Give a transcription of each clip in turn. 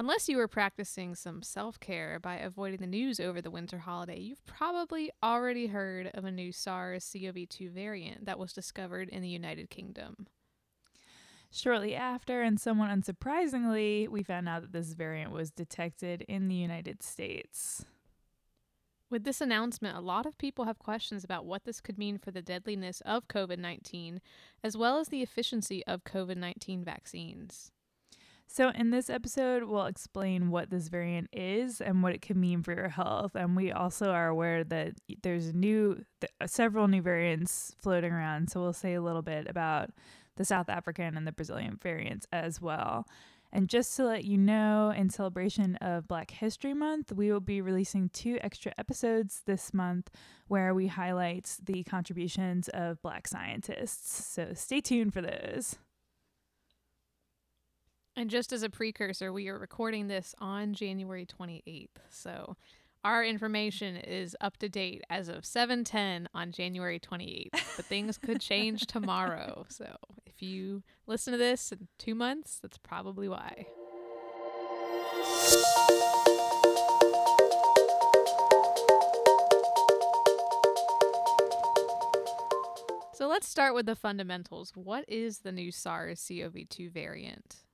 Unless you were practicing some self care by avoiding the news over the winter holiday, you've probably already heard of a new SARS CoV 2 variant that was discovered in the United Kingdom. Shortly after, and somewhat unsurprisingly, we found out that this variant was detected in the United States. With this announcement, a lot of people have questions about what this could mean for the deadliness of COVID 19, as well as the efficiency of COVID 19 vaccines. So, in this episode, we'll explain what this variant is and what it can mean for your health. And we also are aware that there's new, th- uh, several new variants floating around. So, we'll say a little bit about the South African and the Brazilian variants as well. And just to let you know, in celebration of Black History Month, we will be releasing two extra episodes this month where we highlight the contributions of Black scientists. So stay tuned for those. And just as a precursor, we are recording this on January 28th. So our information is up to date as of 7:10 on January 28th, but things could change tomorrow. So if you listen to this in 2 months, that's probably why. So let's start with the fundamentals. What is the new SARS CoV 2 variant?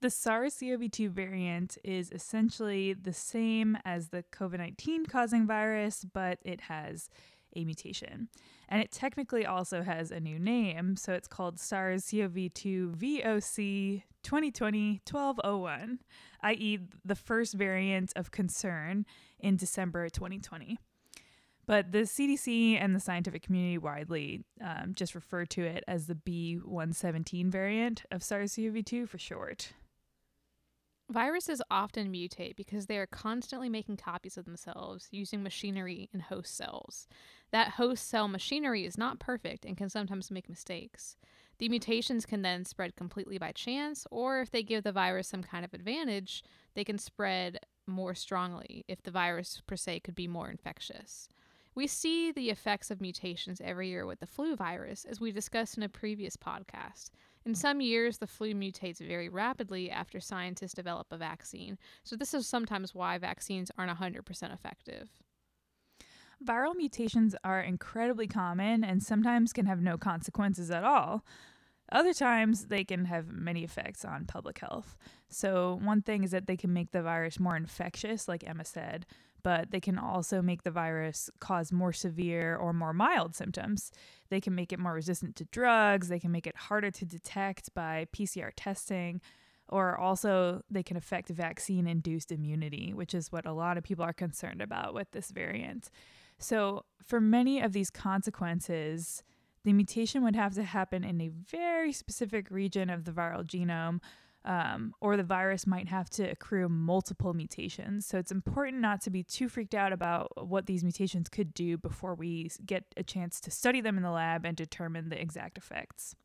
The SARS CoV 2 variant is essentially the same as the COVID 19 causing virus, but it has a mutation. And it technically also has a new name, so it's called SARS CoV 2 VOC 2020 1201, i.e., the first variant of concern in December 2020. But the CDC and the scientific community widely um, just refer to it as the B117 variant of SARS CoV 2 for short. Viruses often mutate because they are constantly making copies of themselves using machinery in host cells. That host cell machinery is not perfect and can sometimes make mistakes. The mutations can then spread completely by chance, or if they give the virus some kind of advantage, they can spread more strongly if the virus per se could be more infectious. We see the effects of mutations every year with the flu virus, as we discussed in a previous podcast. In some years, the flu mutates very rapidly after scientists develop a vaccine, so this is sometimes why vaccines aren't 100% effective. Viral mutations are incredibly common and sometimes can have no consequences at all. Other times, they can have many effects on public health. So, one thing is that they can make the virus more infectious, like Emma said, but they can also make the virus cause more severe or more mild symptoms. They can make it more resistant to drugs, they can make it harder to detect by PCR testing, or also they can affect vaccine induced immunity, which is what a lot of people are concerned about with this variant. So, for many of these consequences, the mutation would have to happen in a very specific region of the viral genome, um, or the virus might have to accrue multiple mutations. So it's important not to be too freaked out about what these mutations could do before we get a chance to study them in the lab and determine the exact effects.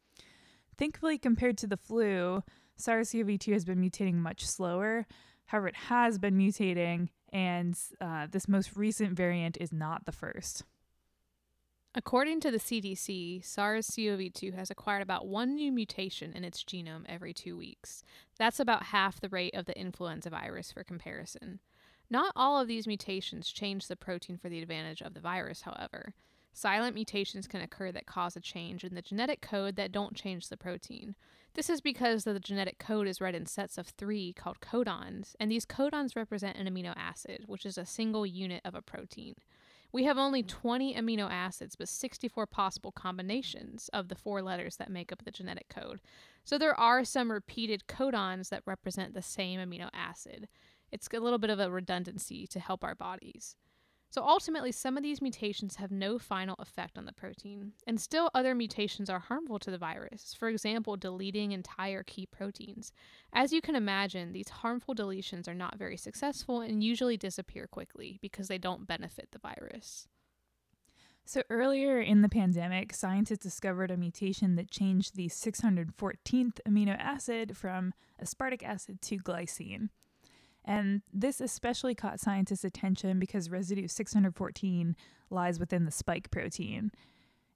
Thankfully, compared to the flu, SARS CoV 2 has been mutating much slower. However, it has been mutating, and uh, this most recent variant is not the first. According to the CDC, SARS CoV 2 has acquired about one new mutation in its genome every two weeks. That's about half the rate of the influenza virus for comparison. Not all of these mutations change the protein for the advantage of the virus, however. Silent mutations can occur that cause a change in the genetic code that don't change the protein. This is because the genetic code is read in sets of three called codons, and these codons represent an amino acid, which is a single unit of a protein. We have only 20 amino acids, but 64 possible combinations of the four letters that make up the genetic code. So there are some repeated codons that represent the same amino acid. It's a little bit of a redundancy to help our bodies. So ultimately, some of these mutations have no final effect on the protein, and still other mutations are harmful to the virus, for example, deleting entire key proteins. As you can imagine, these harmful deletions are not very successful and usually disappear quickly because they don't benefit the virus. So, earlier in the pandemic, scientists discovered a mutation that changed the 614th amino acid from aspartic acid to glycine. And this especially caught scientists' attention because residue 614 lies within the spike protein.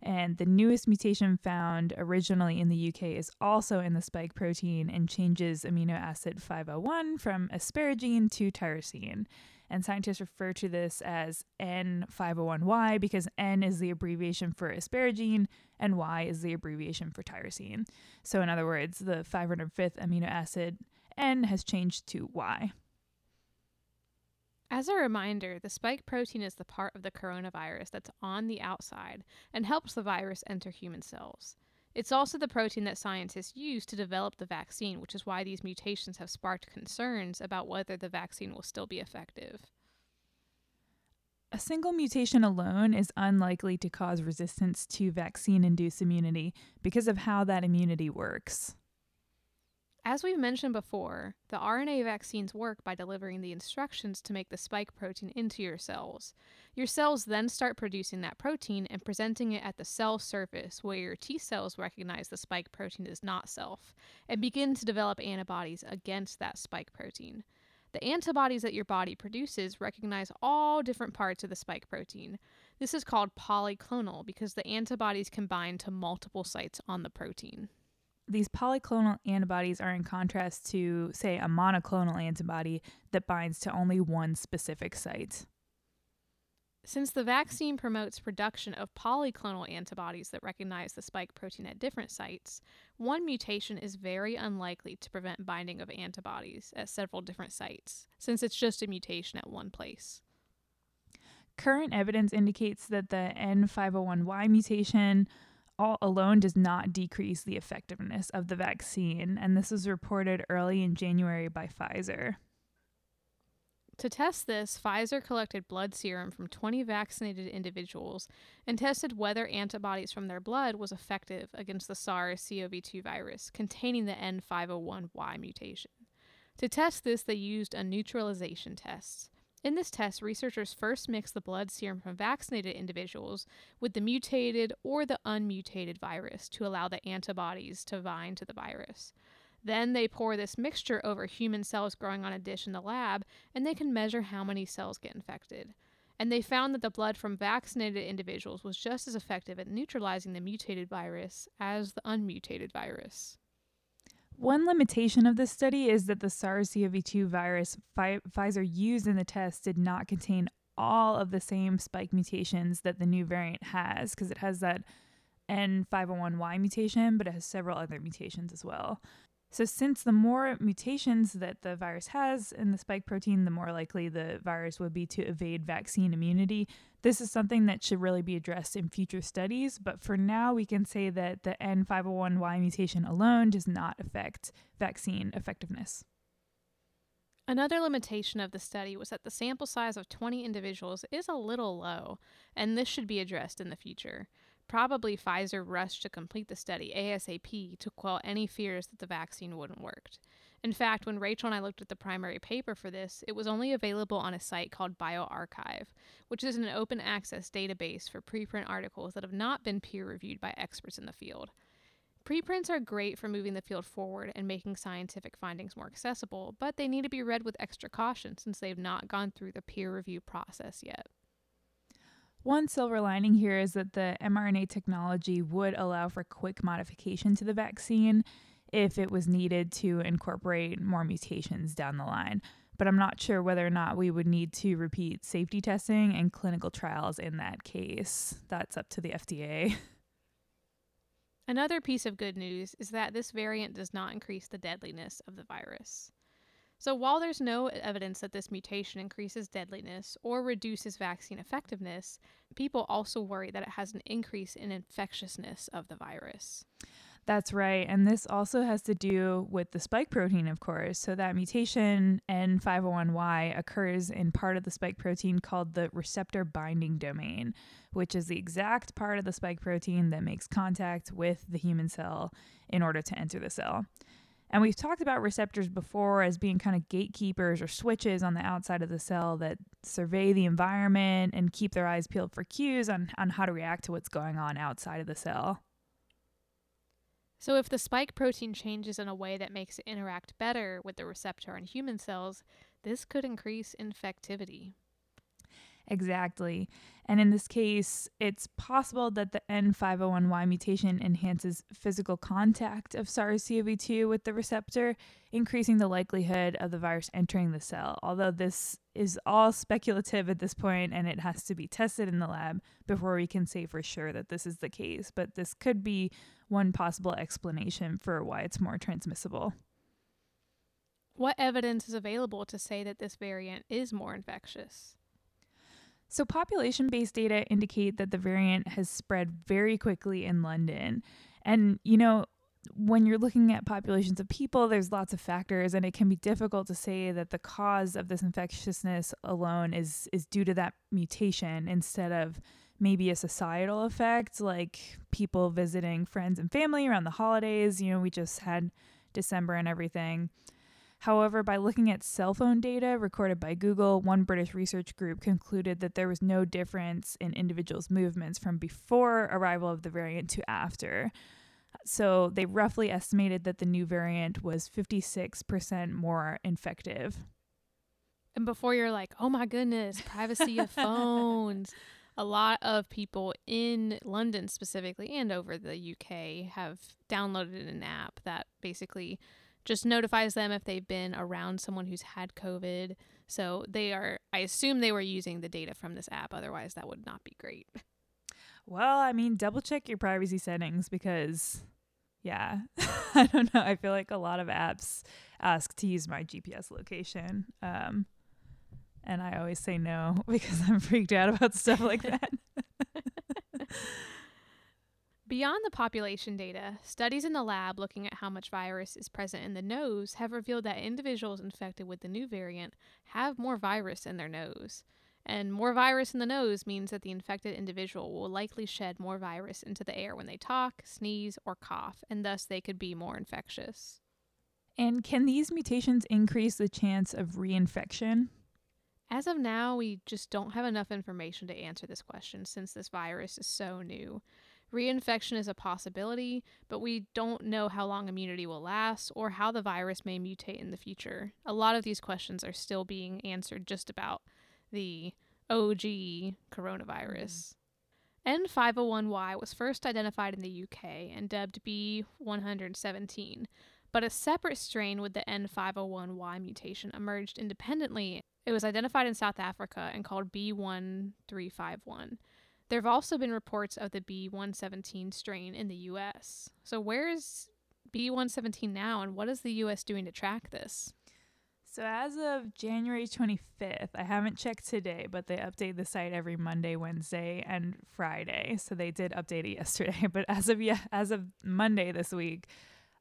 And the newest mutation found originally in the UK is also in the spike protein and changes amino acid 501 from asparagine to tyrosine. And scientists refer to this as N501Y because N is the abbreviation for asparagine and Y is the abbreviation for tyrosine. So, in other words, the 505th amino acid N has changed to Y. As a reminder, the spike protein is the part of the coronavirus that's on the outside and helps the virus enter human cells. It's also the protein that scientists use to develop the vaccine, which is why these mutations have sparked concerns about whether the vaccine will still be effective. A single mutation alone is unlikely to cause resistance to vaccine induced immunity because of how that immunity works. As we've mentioned before, the RNA vaccines work by delivering the instructions to make the spike protein into your cells. Your cells then start producing that protein and presenting it at the cell surface where your T cells recognize the spike protein is not self and begin to develop antibodies against that spike protein. The antibodies that your body produces recognize all different parts of the spike protein. This is called polyclonal because the antibodies can bind to multiple sites on the protein these polyclonal antibodies are in contrast to, say, a monoclonal antibody that binds to only one specific site. Since the vaccine promotes production of polyclonal antibodies that recognize the spike protein at different sites, one mutation is very unlikely to prevent binding of antibodies at several different sites, since it's just a mutation at one place. Current evidence indicates that the N501Y mutation all alone does not decrease the effectiveness of the vaccine, and this was reported early in January by Pfizer. To test this, Pfizer collected blood serum from 20 vaccinated individuals and tested whether antibodies from their blood was effective against the SARS-CoV-2 virus containing the N501Y mutation. To test this, they used a neutralization test. In this test, researchers first mixed the blood serum from vaccinated individuals with the mutated or the unmutated virus to allow the antibodies to bind to the virus. Then they pour this mixture over human cells growing on a dish in the lab, and they can measure how many cells get infected. And they found that the blood from vaccinated individuals was just as effective at neutralizing the mutated virus as the unmutated virus. One limitation of this study is that the SARS CoV 2 virus Pfizer used in the test did not contain all of the same spike mutations that the new variant has, because it has that N501Y mutation, but it has several other mutations as well. So, since the more mutations that the virus has in the spike protein, the more likely the virus would be to evade vaccine immunity. This is something that should really be addressed in future studies, but for now, we can say that the N501Y mutation alone does not affect vaccine effectiveness. Another limitation of the study was that the sample size of 20 individuals is a little low, and this should be addressed in the future. Probably Pfizer rushed to complete the study ASAP to quell any fears that the vaccine wouldn't work. In fact, when Rachel and I looked at the primary paper for this, it was only available on a site called bioRxiv, which is an open access database for preprint articles that have not been peer reviewed by experts in the field. Preprints are great for moving the field forward and making scientific findings more accessible, but they need to be read with extra caution since they've not gone through the peer review process yet. One silver lining here is that the mRNA technology would allow for quick modification to the vaccine if it was needed to incorporate more mutations down the line. But I'm not sure whether or not we would need to repeat safety testing and clinical trials in that case. That's up to the FDA. Another piece of good news is that this variant does not increase the deadliness of the virus. So, while there's no evidence that this mutation increases deadliness or reduces vaccine effectiveness, people also worry that it has an increase in infectiousness of the virus. That's right. And this also has to do with the spike protein, of course. So, that mutation N501Y occurs in part of the spike protein called the receptor binding domain, which is the exact part of the spike protein that makes contact with the human cell in order to enter the cell. And we've talked about receptors before as being kind of gatekeepers or switches on the outside of the cell that survey the environment and keep their eyes peeled for cues on, on how to react to what's going on outside of the cell. So, if the spike protein changes in a way that makes it interact better with the receptor in human cells, this could increase infectivity. Exactly. And in this case, it's possible that the N501Y mutation enhances physical contact of SARS CoV 2 with the receptor, increasing the likelihood of the virus entering the cell. Although this is all speculative at this point and it has to be tested in the lab before we can say for sure that this is the case. But this could be one possible explanation for why it's more transmissible. What evidence is available to say that this variant is more infectious? So, population based data indicate that the variant has spread very quickly in London. And, you know, when you're looking at populations of people, there's lots of factors, and it can be difficult to say that the cause of this infectiousness alone is, is due to that mutation instead of maybe a societal effect, like people visiting friends and family around the holidays. You know, we just had December and everything. However, by looking at cell phone data recorded by Google, one British research group concluded that there was no difference in individuals' movements from before arrival of the variant to after. So they roughly estimated that the new variant was 56% more infective. And before you're like, oh my goodness, privacy of phones. A lot of people in London specifically and over the UK have downloaded an app that basically just notifies them if they've been around someone who's had COVID. So they are, I assume they were using the data from this app. Otherwise, that would not be great. Well, I mean, double check your privacy settings because, yeah, I don't know. I feel like a lot of apps ask to use my GPS location. Um, and I always say no because I'm freaked out about stuff like that. Beyond the population data, studies in the lab looking at how much virus is present in the nose have revealed that individuals infected with the new variant have more virus in their nose. And more virus in the nose means that the infected individual will likely shed more virus into the air when they talk, sneeze, or cough, and thus they could be more infectious. And can these mutations increase the chance of reinfection? As of now, we just don't have enough information to answer this question since this virus is so new. Reinfection is a possibility, but we don't know how long immunity will last or how the virus may mutate in the future. A lot of these questions are still being answered just about the OG coronavirus. Mm. N501Y was first identified in the UK and dubbed B117, but a separate strain with the N501Y mutation emerged independently. It was identified in South Africa and called B1351. There have also been reports of the B117 strain in the US. So, where is B117 now, and what is the US doing to track this? So, as of January 25th, I haven't checked today, but they update the site every Monday, Wednesday, and Friday. So, they did update it yesterday. But as of yeah, as of Monday this week,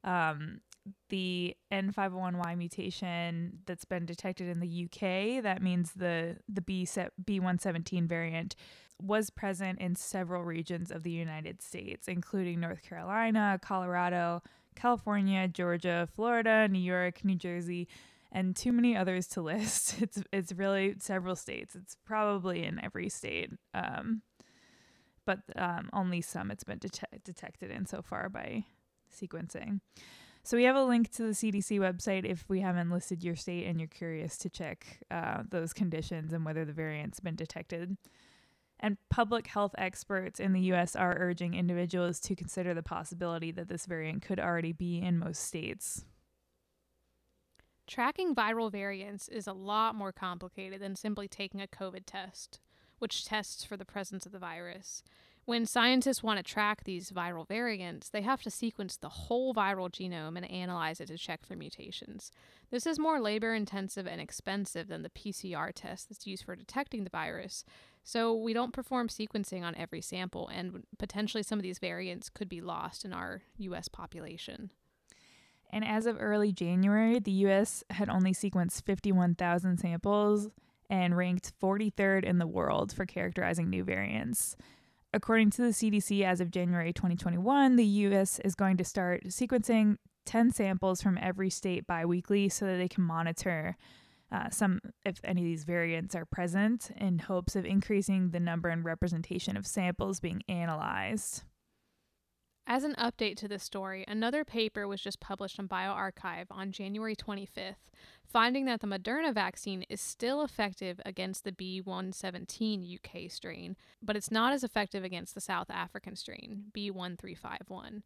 um, the N501Y mutation that's been detected in the UK, that means the the B B117 variant was present in several regions of the United States, including North Carolina, Colorado, California, Georgia, Florida, New York, New Jersey, and too many others to list. It's it's really several states. It's probably in every state, um, but um, only some it's been det- detected in so far by sequencing. So we have a link to the CDC website if we haven't listed your state and you're curious to check uh, those conditions and whether the variant's been detected. And public health experts in the US are urging individuals to consider the possibility that this variant could already be in most states. Tracking viral variants is a lot more complicated than simply taking a COVID test, which tests for the presence of the virus. When scientists want to track these viral variants, they have to sequence the whole viral genome and analyze it to check for mutations. This is more labor intensive and expensive than the PCR test that's used for detecting the virus, so we don't perform sequencing on every sample, and potentially some of these variants could be lost in our US population. And as of early January, the US had only sequenced 51,000 samples and ranked 43rd in the world for characterizing new variants. According to the CDC, as of January 2021, the US is going to start sequencing 10 samples from every state biweekly so that they can monitor uh, some, if any of these variants are present, in hopes of increasing the number and representation of samples being analyzed. As an update to this story, another paper was just published on bioRxiv on January 25th, finding that the Moderna vaccine is still effective against the B117 UK strain, but it's not as effective against the South African strain, B1351.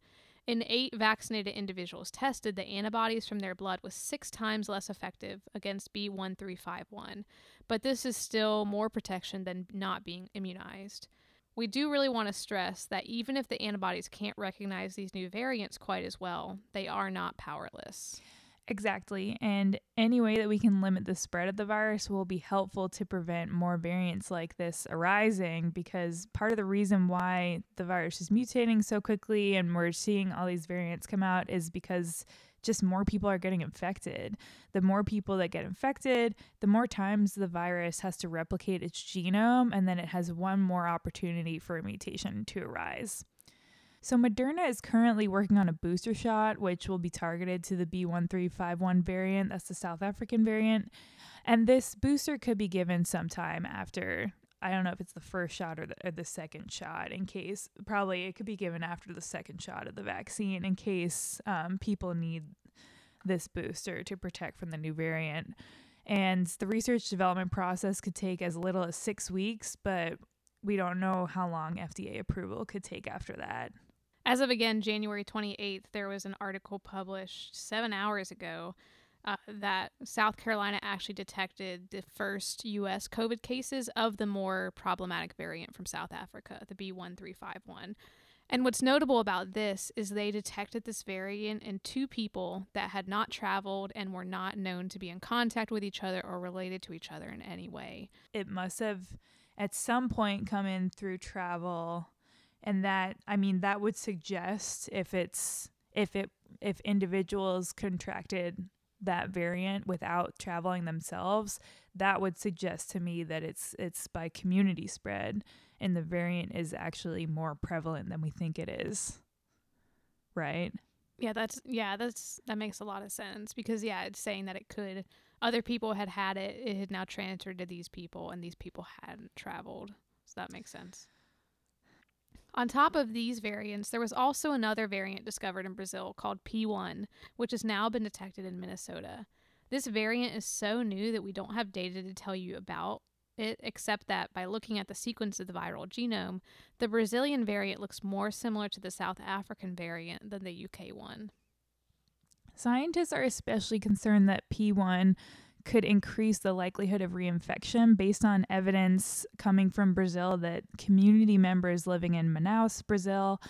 In eight vaccinated individuals tested, the antibodies from their blood was six times less effective against B1351, but this is still more protection than not being immunized. We do really want to stress that even if the antibodies can't recognize these new variants quite as well, they are not powerless. Exactly. And any way that we can limit the spread of the virus will be helpful to prevent more variants like this arising because part of the reason why the virus is mutating so quickly and we're seeing all these variants come out is because just more people are getting infected. The more people that get infected, the more times the virus has to replicate its genome, and then it has one more opportunity for a mutation to arise. So, Moderna is currently working on a booster shot, which will be targeted to the B1351 variant. That's the South African variant. And this booster could be given sometime after I don't know if it's the first shot or the, or the, second shot in case probably it could be given after the second shot of the vaccine in case um, people need this booster to protect from the new variant. And the research development process could take as little as six weeks, but we don't know how long FDA approval could take after that. As of again, January 28th, there was an article published seven hours ago uh, that South Carolina actually detected the first U.S. COVID cases of the more problematic variant from South Africa, the B1351. And what's notable about this is they detected this variant in two people that had not traveled and were not known to be in contact with each other or related to each other in any way. It must have at some point come in through travel and that I mean that would suggest if it's if it if individuals contracted that variant without traveling themselves, that would suggest to me that it's it's by community spread and the variant is actually more prevalent than we think it is. Right? Yeah, that's yeah, that's that makes a lot of sense because yeah, it's saying that it could other people had had it, it had now transferred to these people and these people hadn't traveled. So that makes sense. On top of these variants, there was also another variant discovered in Brazil called P1, which has now been detected in Minnesota. This variant is so new that we don't have data to tell you about it, except that by looking at the sequence of the viral genome, the Brazilian variant looks more similar to the South African variant than the UK one. Scientists are especially concerned that P1 could increase the likelihood of reinfection based on evidence coming from Brazil that community members living in Manaus, Brazil,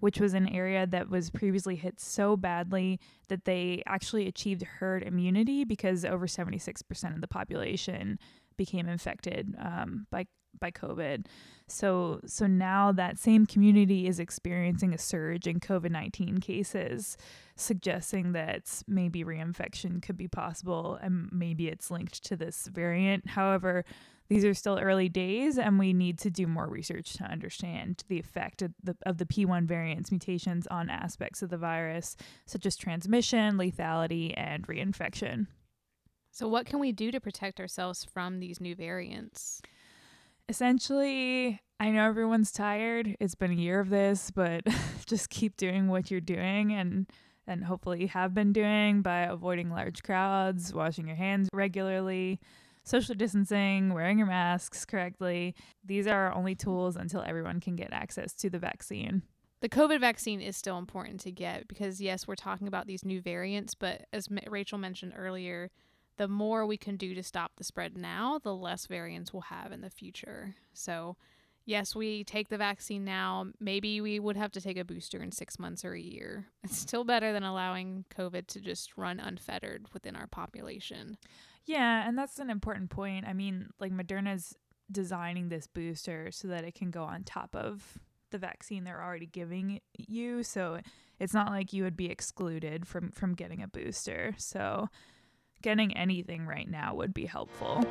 which was an area that was previously hit so badly that they actually achieved herd immunity because over 76% of the population became infected um, by by COVID. So so now that same community is experiencing a surge in COVID-19 cases, suggesting that maybe reinfection could be possible and maybe it's linked to this variant. However, these are still early days and we need to do more research to understand the effect of the, of the P1 variant's mutations on aspects of the virus such as transmission, lethality, and reinfection. So, what can we do to protect ourselves from these new variants? Essentially, I know everyone's tired. It's been a year of this, but just keep doing what you're doing and and hopefully you have been doing by avoiding large crowds, washing your hands regularly, social distancing, wearing your masks correctly. These are our only tools until everyone can get access to the vaccine. The COVID vaccine is still important to get because, yes, we're talking about these new variants, but as Rachel mentioned earlier, the more we can do to stop the spread now, the less variants we'll have in the future. So, yes, we take the vaccine now. Maybe we would have to take a booster in six months or a year. It's still better than allowing COVID to just run unfettered within our population. Yeah, and that's an important point. I mean, like Moderna's designing this booster so that it can go on top of the vaccine they're already giving you. So it's not like you would be excluded from from getting a booster. So getting anything right now would be helpful.